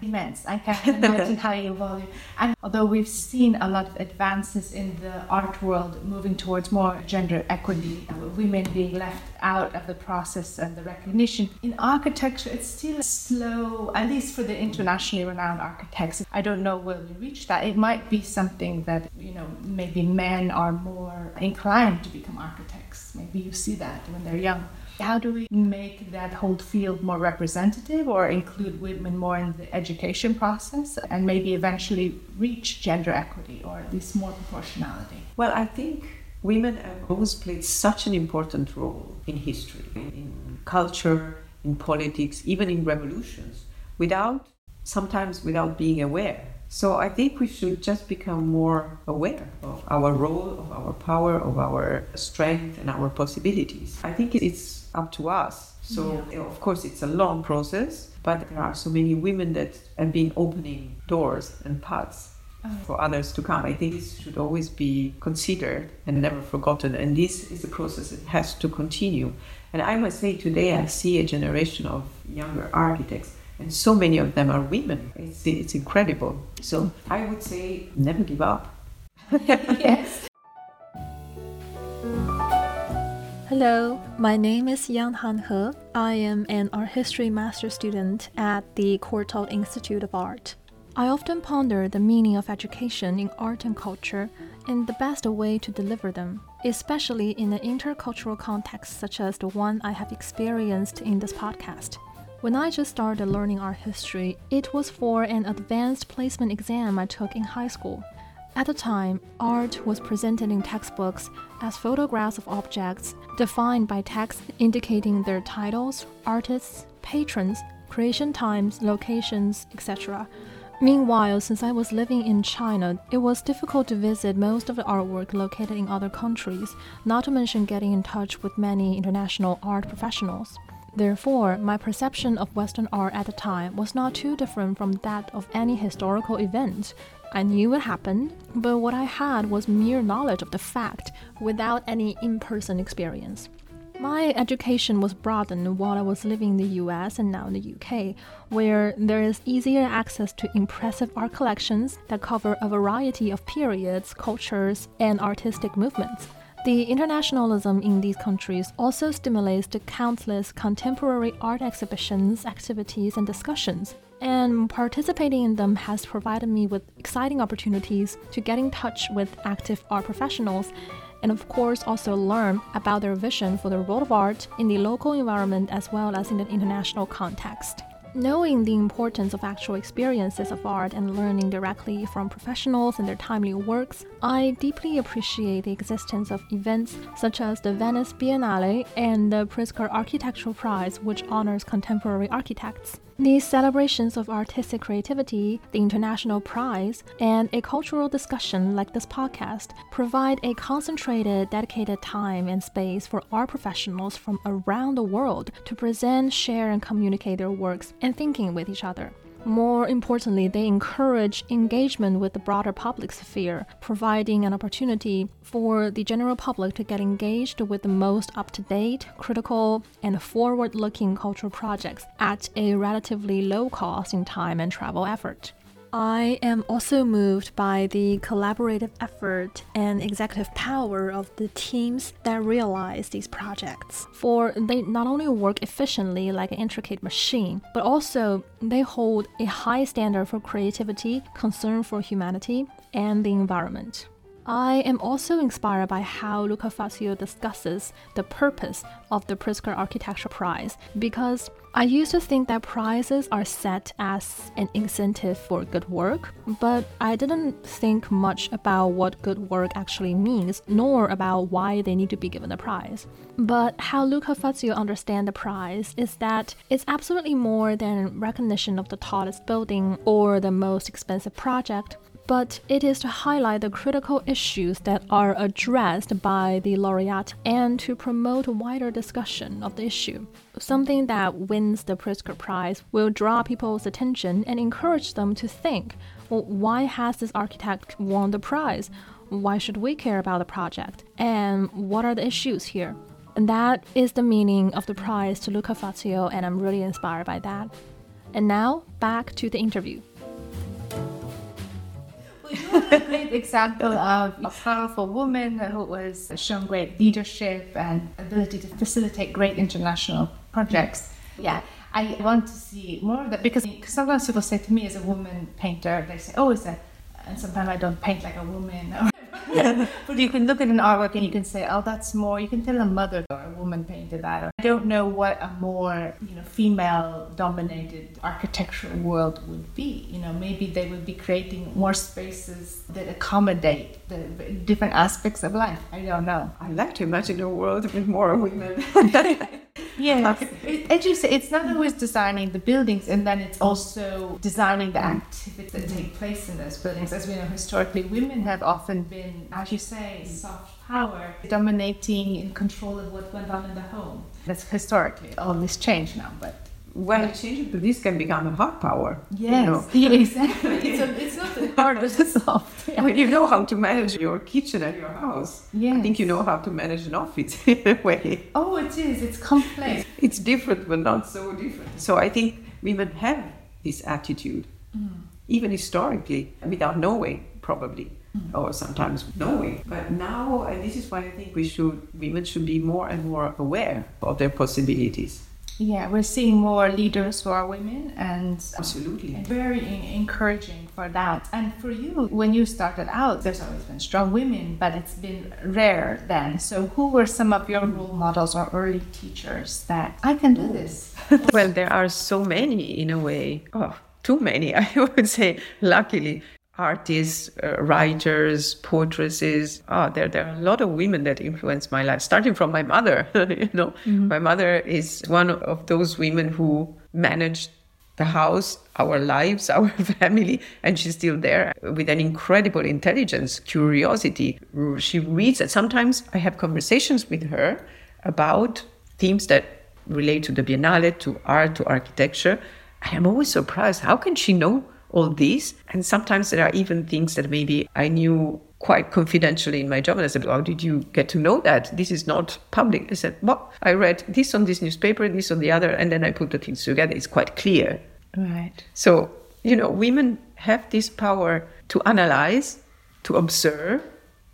immense. I can't imagine how. And although we've seen a lot of advances in the art world moving towards more gender equity, women being left out of the process and the recognition, in architecture it's still slow, at least for the internationally renowned architects. I don't know where we reach that. It might be something that, you know, maybe men are more inclined to become architects. Maybe you see that when they're young. How do we make that whole field more representative or include women more in the education process and maybe eventually reach gender equity or at least more proportionality? Well, I think women have always played such an important role in history, in culture, in politics, even in revolutions, without sometimes without being aware. So I think we should just become more aware of our role, of our power, of our strength, and our possibilities. I think it's up to us. So, yeah. of course, it's a long process, but there are so many women that have been opening doors and paths oh. for others to come. I think this should always be considered and never forgotten. And this is a process that has to continue. And I must say, today I see a generation of younger architects, and so many of them are women. It's, it's incredible. So I would say, never give up. yes. Hello, my name is Yang Han He. I am an art history master student at the Courtauld Institute of Art. I often ponder the meaning of education in art and culture and the best way to deliver them, especially in an intercultural context such as the one I have experienced in this podcast. When I just started learning art history, it was for an advanced placement exam I took in high school. At the time, art was presented in textbooks as photographs of objects defined by text indicating their titles, artists, patrons, creation times, locations, etc. Meanwhile, since I was living in China, it was difficult to visit most of the artwork located in other countries, not to mention getting in touch with many international art professionals. Therefore, my perception of Western art at the time was not too different from that of any historical event, I knew what happened, but what I had was mere knowledge of the fact without any in person experience. My education was broadened while I was living in the US and now in the UK, where there is easier access to impressive art collections that cover a variety of periods, cultures, and artistic movements. The internationalism in these countries also stimulates the countless contemporary art exhibitions, activities, and discussions and participating in them has provided me with exciting opportunities to get in touch with active art professionals and of course also learn about their vision for the role of art in the local environment as well as in the international context. Knowing the importance of actual experiences of art and learning directly from professionals and their timely works, I deeply appreciate the existence of events such as the Venice Biennale and the Pritzker Architectural Prize, which honors contemporary architects. These celebrations of artistic creativity, the International Prize, and a cultural discussion like this podcast provide a concentrated, dedicated time and space for art professionals from around the world to present, share, and communicate their works and thinking with each other. More importantly, they encourage engagement with the broader public sphere, providing an opportunity for the general public to get engaged with the most up to date, critical, and forward looking cultural projects at a relatively low cost in time and travel effort. I am also moved by the collaborative effort and executive power of the teams that realize these projects. For they not only work efficiently like an intricate machine, but also they hold a high standard for creativity, concern for humanity, and the environment. I am also inspired by how Lucá-Dazio discusses the purpose of the Pritzker Architecture Prize because I used to think that prizes are set as an incentive for good work, but I didn't think much about what good work actually means, nor about why they need to be given a prize. But how Lucá-Dazio understands the prize is that it's absolutely more than recognition of the tallest building or the most expensive project but it is to highlight the critical issues that are addressed by the laureate and to promote wider discussion of the issue. Something that wins the Pritzker Prize will draw people's attention and encourage them to think well, why has this architect won the prize? Why should we care about the project? And what are the issues here? And that is the meaning of the prize to Lucá-Dazio, and I'm really inspired by that. And now, back to the interview a great example of a powerful woman who was shown great leadership and ability to facilitate great international projects. Yeah, I want to see more of that because sometimes people say to me as a woman painter, they say, "Oh, is that?" And sometimes I don't paint like a woman. but you can look at an artwork and you can say, oh, that's more, you can tell a mother or a woman painted that. Or, I don't know what a more, you know, female dominated architectural world would be. You know, maybe they would be creating more spaces that accommodate the different aspects of life. I don't know. I like to imagine a world with more women. Yes. As you say, it's not always designing the buildings, and then it's also designing the activities that take place in those buildings. As we know, historically, women have often been, as you say, soft power, dominating in control of what went on in the home. That's historically. All this changed now, but well, changing to this can become a hard power. Yes, you know? yeah, exactly. it's, a, it's not hard, it's soft. Yeah. When you know how to manage your kitchen and your house, yes. I think you know how to manage an office in a way. Oh, it is. It's complex. It's different, but not so different. So I think women have this attitude, mm. even historically, without knowing, probably. Mm. Or sometimes knowing, but now, and this is why I think we should, women should be more and more aware of their possibilities yeah, we're seeing more leaders who are women, and uh, absolutely very encouraging for that. And for you, when you started out, there's always been strong women, but it's been rare then. So, who were some of your role models or early teachers that I can do this? well, there are so many in a way. Oh, too many, I would say. Luckily, artists, uh, writers, poetresses. Ah, there, there are a lot of women that influenced my life, starting from my mother. you know, mm-hmm. my mother is one of those women who managed the house, our lives, our family, and she's still there with an incredible intelligence, curiosity. She reads, and sometimes I have conversations with her about themes that relate to the Biennale, to art, to architecture. I am always surprised. How can she know all these. And sometimes there are even things that maybe I knew quite confidentially in my job. And I said, How did you get to know that? This is not public. I said, Well, I read this on this newspaper, this on the other, and then I put the things together. It's quite clear. Right. So, you know, women have this power to analyze, to observe,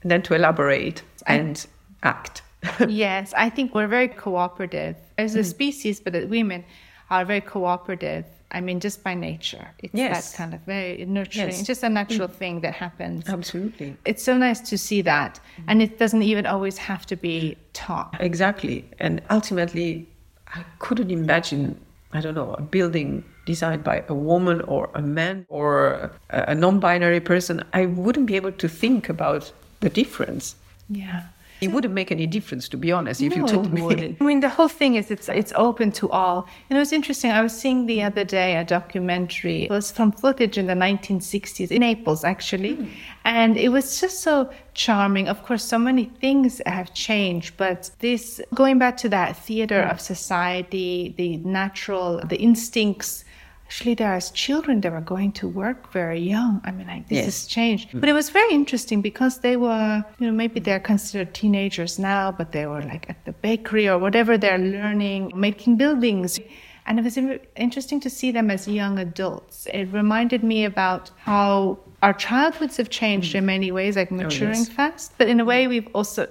and then to elaborate and act. yes, I think we're very cooperative as a mm. species, but women are very cooperative I mean, just by nature. It's yes. that kind of very nurturing. Yes. It's just a natural mm. thing that happens. Absolutely. It's so nice to see that. And it doesn't even always have to be taught. Exactly. And ultimately, I couldn't imagine, I don't know, a building designed by a woman or a man or a non binary person. I wouldn't be able to think about the difference. Yeah. It wouldn't make any difference, to be honest, if no, you told me. Wouldn't. I mean, the whole thing is it's it's open to all. And it was interesting. I was seeing the other day a documentary. It was from footage in the 1960s in Naples, actually, mm. and it was just so charming. Of course, so many things have changed, but this going back to that theater mm. of society, the natural, the instincts actually there as children they were going to work very young i mean like this yes. has changed mm. but it was very interesting because they were you know maybe they're considered teenagers now but they were like at the bakery or whatever they're learning making buildings And it was interesting to see them as young adults. It reminded me about how our childhoods have changed in mm. many ways, like maturing oh, yes. fast, but in a way we've also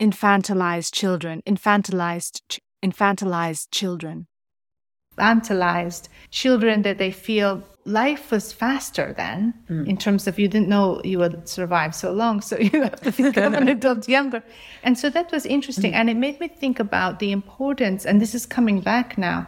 infantilized children, infantilized, ch- infantilized children. Infantilized children that they feel life was faster then mm. in terms of you didn't know you would survive so long so you have to become an adult younger and so that was interesting mm. and it made me think about the importance and this is coming back now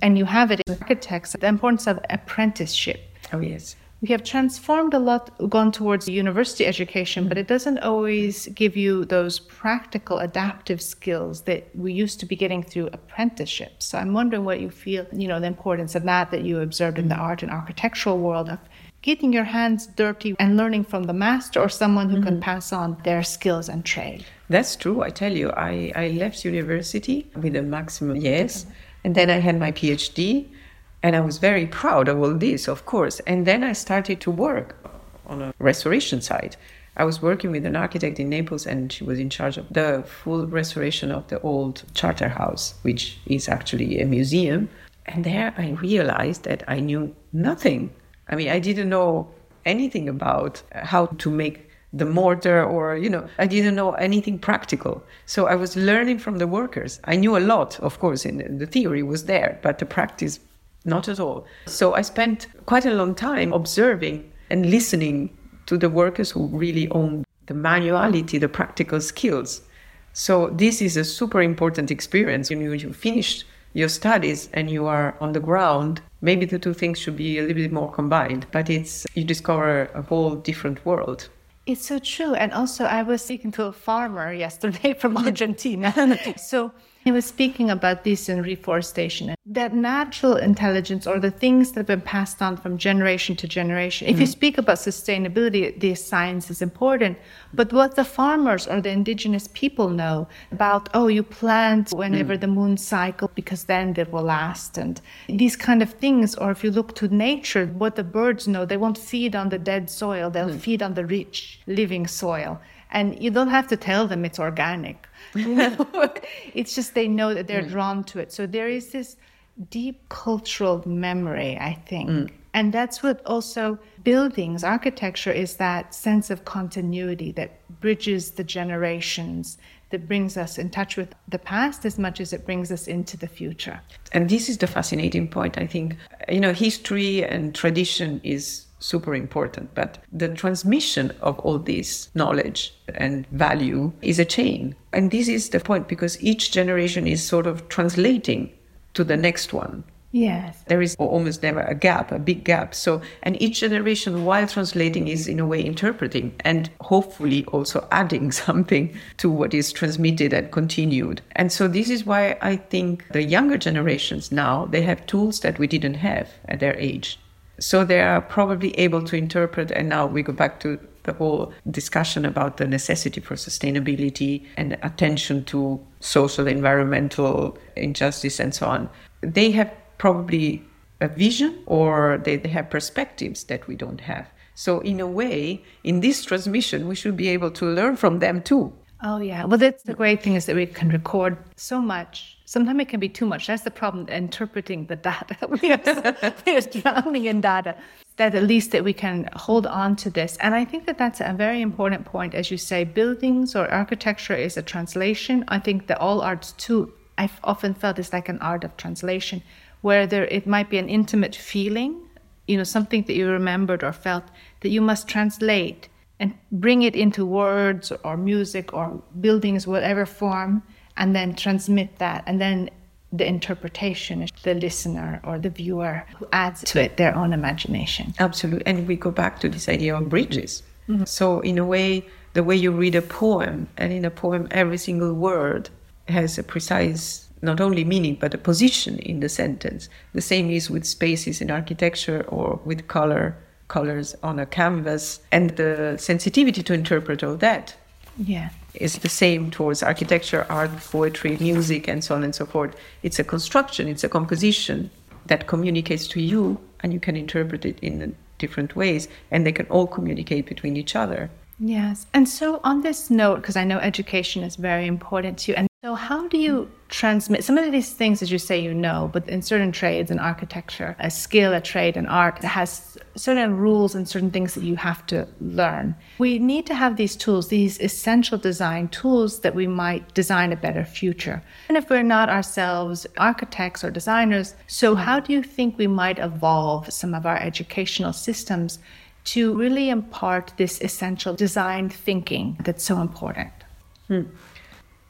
and you have it in architects the importance of apprenticeship oh yes we have transformed a lot, gone towards university education, but it doesn't always give you those practical adaptive skills that we used to be getting through apprenticeships. So I'm wondering what you feel, you know, the importance of that that you observed in the art and architectural world of getting your hands dirty and learning from the master or someone who mm-hmm. can pass on their skills and trade. That's true. I tell you, I, I left university with a maximum yes, and then I had my PhD and I was very proud of all this, of course. And then I started to work on a restoration site. I was working with an architect in Naples, and she was in charge of the full restoration of the old charter house, which is actually a museum. And there I realized that I knew nothing. I mean, I didn't know anything about how to make the mortar or you know i didn't know anything practical so i was learning from the workers i knew a lot of course in the theory was there but the practice not at all. So I spent quite a long time observing and listening to the workers who really own the manuality, the practical skills. So this is a super important experience. When you finish your studies and you are on the ground, maybe the two things should be a little bit more combined, but it's you discover a whole different world. It's so true. And also I was speaking to a farmer yesterday from Argentina. so he was speaking about this in reforestation, that natural intelligence or the things that have been passed on from generation to generation. If you mm-hmm. speak about sustainability, the science is important. But what the farmers or the indigenous people know about, oh, you plant whenever mm. the moon cycle because then it will last. And these kind of things, or if you look to nature, what the birds know, they won't feed on the dead soil, they'll mm. feed on the rich, living soil. And you don't have to tell them it's organic it's just they know that they're mm. drawn to it. So there is this deep cultural memory, I think. Mm. And that's what also buildings, architecture is that sense of continuity that bridges the generations, that brings us in touch with the past as much as it brings us into the future. And this is the fascinating point, I think. You know, history and tradition is super important. But the transmission of all this knowledge and value is a chain. And this is the point because each generation is sort of translating to the next one. Yes. There is almost never a gap, a big gap. So, and each generation, while translating, is in a way interpreting and hopefully also adding something to what is transmitted and continued. And so, this is why I think the younger generations now, they have tools that we didn't have at their age. So they are probably able to interpret, and now we go back to the whole discussion about the necessity for sustainability and attention to social, environmental injustice, and so on. They have probably a vision or they, they have perspectives that we don't have. So, in a way, in this transmission, we should be able to learn from them too. Oh, yeah. Well, that's the great thing is that we can record so much. Sometimes it can be too much. That's the problem, interpreting the data. we, are, we are drowning in data. That at least that we can hold on to this. And I think that that's a very important point. As you say, buildings or architecture is a translation. I think that all arts too, I've often felt is like an art of translation, where there it might be an intimate feeling, you know, something that you remembered or felt that you must translate and bring it into words or music or buildings, whatever form, and then transmit that. And then the interpretation is the listener or the viewer who adds to it their own imagination. Absolutely. And we go back to this idea of bridges. Mm-hmm. So, in a way, the way you read a poem, and in a poem, every single word has a precise not only meaning but a position in the sentence. The same is with spaces in architecture or with color colors on a canvas and the sensitivity to interpret all that yeah is the same towards architecture art poetry music and so on and so forth. It's a construction it's a composition that communicates to you and you can interpret it in different ways and they can all communicate between each other Yes. And so, on this note, because I know education is very important to you, and so how do you transmit some of these things, as you say, you know, but in certain trades and architecture, a skill, a trade, an art has certain rules and certain things that you have to learn. We need to have these tools, these essential design tools that we might design a better future. And if we're not ourselves architects or designers, so how do you think we might evolve some of our educational systems to really impart this essential design thinking that's so important? Hmm.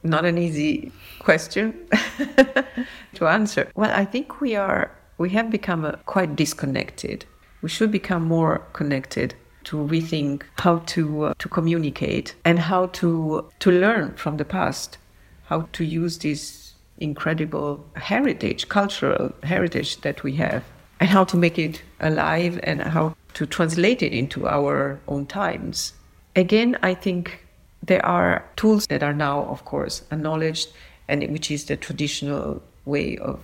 Not an easy question to answer. Well, I think we are we have become uh, quite disconnected. We should become more connected to rethink how to uh, to communicate and how to to learn from the past, how to use this incredible heritage, cultural heritage that we have, and how to make it alive and how to translate it into our own times. Again, I think there are tools that are now, of course, acknowledged, and which is the traditional way of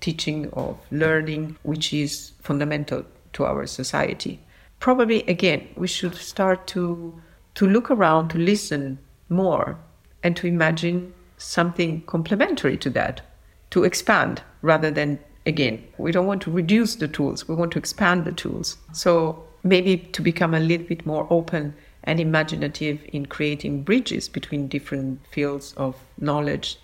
teaching, of learning, which is fundamental to our society. Probably, again, we should start to, to look around, to listen more, and to imagine something complementary to that, to expand rather than again, we don't want to reduce the tools, we want to expand the tools. So maybe to become a little bit more open and imaginative in creating bridges between different fields of knowledge,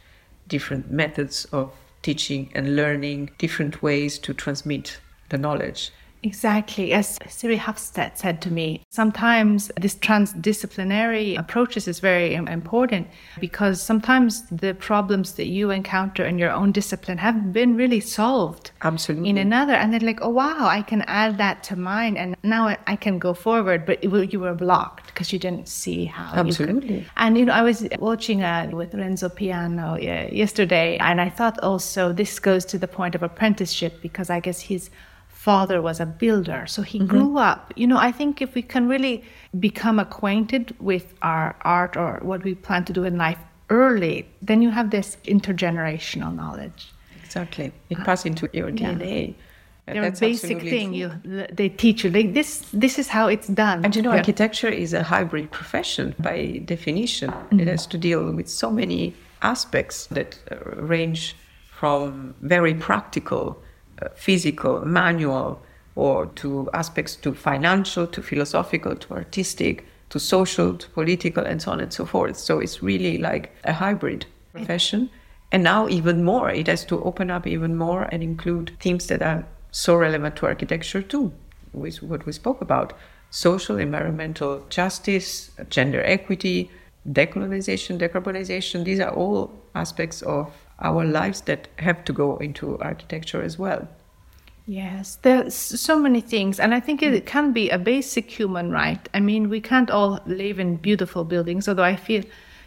different methods of teaching and learning, different ways to transmit the knowledge. Exactly. As Siri Hustvedt said to me, sometimes this transdisciplinary approaches is very important because sometimes the problems that you encounter in your own discipline have been really solved Absolutely. in another. And then like, oh, wow, I can add that to mine and now I can go forward. But you were blocked because you didn't see how. Absolutely. And, you know, I was watching uh, with Renzo Piano yesterday and I thought also this goes to the point of apprenticeship because I guess he's father was a builder. So he mm-hmm. grew up. You know, I think if we can really become acquainted with our art or what we plan to do in life early, then you have this intergenerational knowledge. Exactly. It passes into your yeah. DNA. They're a basic thing you they teach you like this this is how it's done and you know yeah. architecture is a hybrid profession by definition mm-hmm. it has to deal with so many aspects that uh, range from very practical uh, physical, manual, or to aspects to financial, to philosophical, to artistic, to social, to political, and so on and so forth. So it's really like a hybrid profession. And now, even more, it has to open up even more and include themes that are so relevant to architecture, too, with what we spoke about social, environmental justice, gender equity, decolonization, decarbonization. These are all aspects of our lives that have to go into architecture as well. Yes, there's so many things, and I think it can be a basic human right. I mean, we can't all live in beautiful buildings, although I feel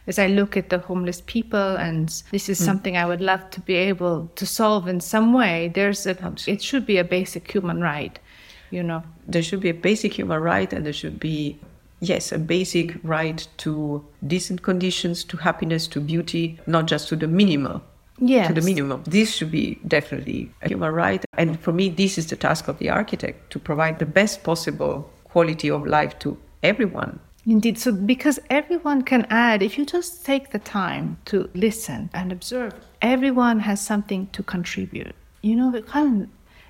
as I look at the homeless people, and this is mm. something I would love to be able to solve in some way. There's a, it should be a basic human right, you know. There should be a basic human right, and there should be yes, a basic right to decent conditions, to happiness, to beauty, not just to the minimal yes. to the minimum. This should be definitely a human right. And for me, this is the task of the architect to provide the best possible quality of life to everyone. Indeed. So, because everyone can add, if you just take the time to listen and observe, everyone has something to contribute. You know, it kind of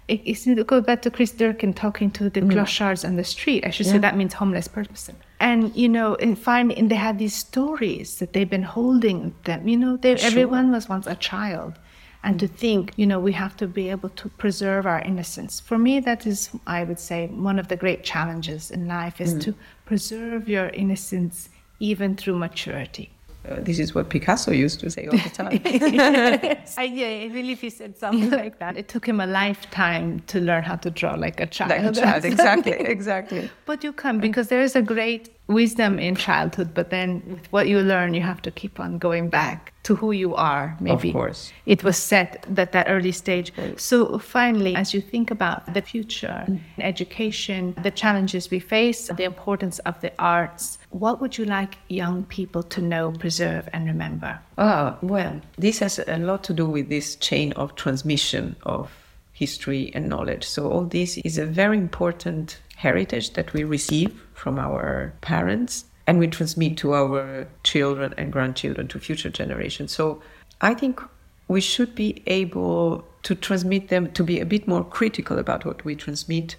it, it goes back to Chris Dercon talking to the mm. clochards on the street. I should yeah. say that means homeless person. And you know, and finally, and they had these stories that they've been holding them. You know, they, sure. everyone was once a child, and to think, you know, we have to be able to preserve our innocence. For me, that is, I would say, one of the great challenges in life is mm. to preserve your innocence even through maturity. Uh, this is what Picasso used to say all the time. I, yeah, I believe he said something like that. It took him a lifetime to learn how to draw like a child. Like a child, exactly, exactly. But you can because there is a great wisdom in childhood, but then with what you learn, you have to keep on going back to who you are. Maybe of course. it was set at that early stage. So finally, as you think about the future, mm. education, the challenges we face, the importance of the arts, what would you like young people to know, preserve, and remember? Oh, well, this has a lot to do with this chain of transmission of history and knowledge. So all this is a very important heritage that we receive from our parents. and we transmit to our children and grandchildren, to future generations. So I think we should be able to transmit them to be a bit more critical about what we transmit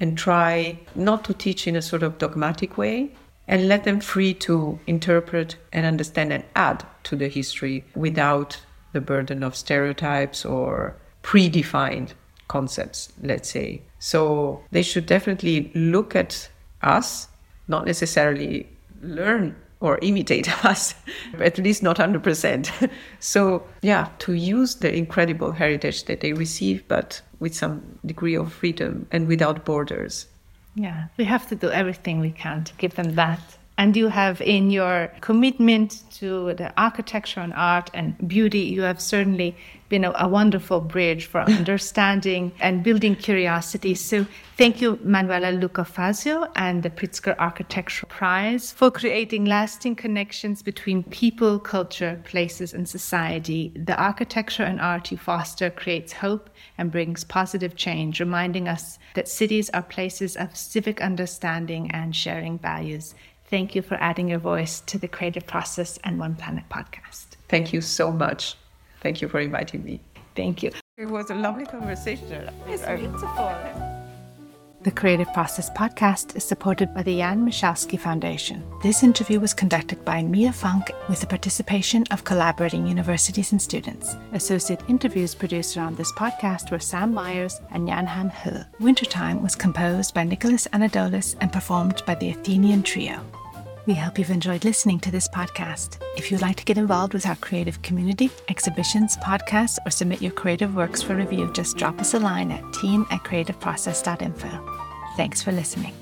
and try not to teach in a sort of dogmatic way and let them free to interpret and understand and add to the history without the burden of stereotypes or predefined concepts, let's say. So they should definitely look at us, not necessarily learn or imitate us, at least not 100%. so, yeah, to use the incredible heritage that they receive, but with some degree of freedom and without borders. Yeah, we have to do everything we can to give them that and you have in your commitment to the architecture and art and beauty, you have certainly been a, a wonderful bridge for understanding and building curiosity. So thank you, Manuela Lucá-Dazio and the Pritzker Architectural Prize for creating lasting connections between people, culture, places, and society. The architecture and art you foster creates hope and brings positive change, reminding us that cities are places of civic understanding and sharing values. Thank you for adding your voice to the creative process and One Planet podcast. Thank you so much. Thank you for inviting me. Thank you. It was a lovely conversation. It's beautiful. The Creative Process podcast is supported by the Jan Michalski Foundation. This interview was conducted by Mia Funk with the participation of collaborating universities and students. Associate interviews produced around this podcast were Sam Myers and Jan Han He. Wintertime was composed by Nicholas Anadolus and performed by the Athenian Trio. We hope you've enjoyed listening to this podcast. If you'd like to get involved with our creative community, exhibitions, podcasts, or submit your creative works for review, just drop us a line at team at creativeprocess.info. Thanks for listening.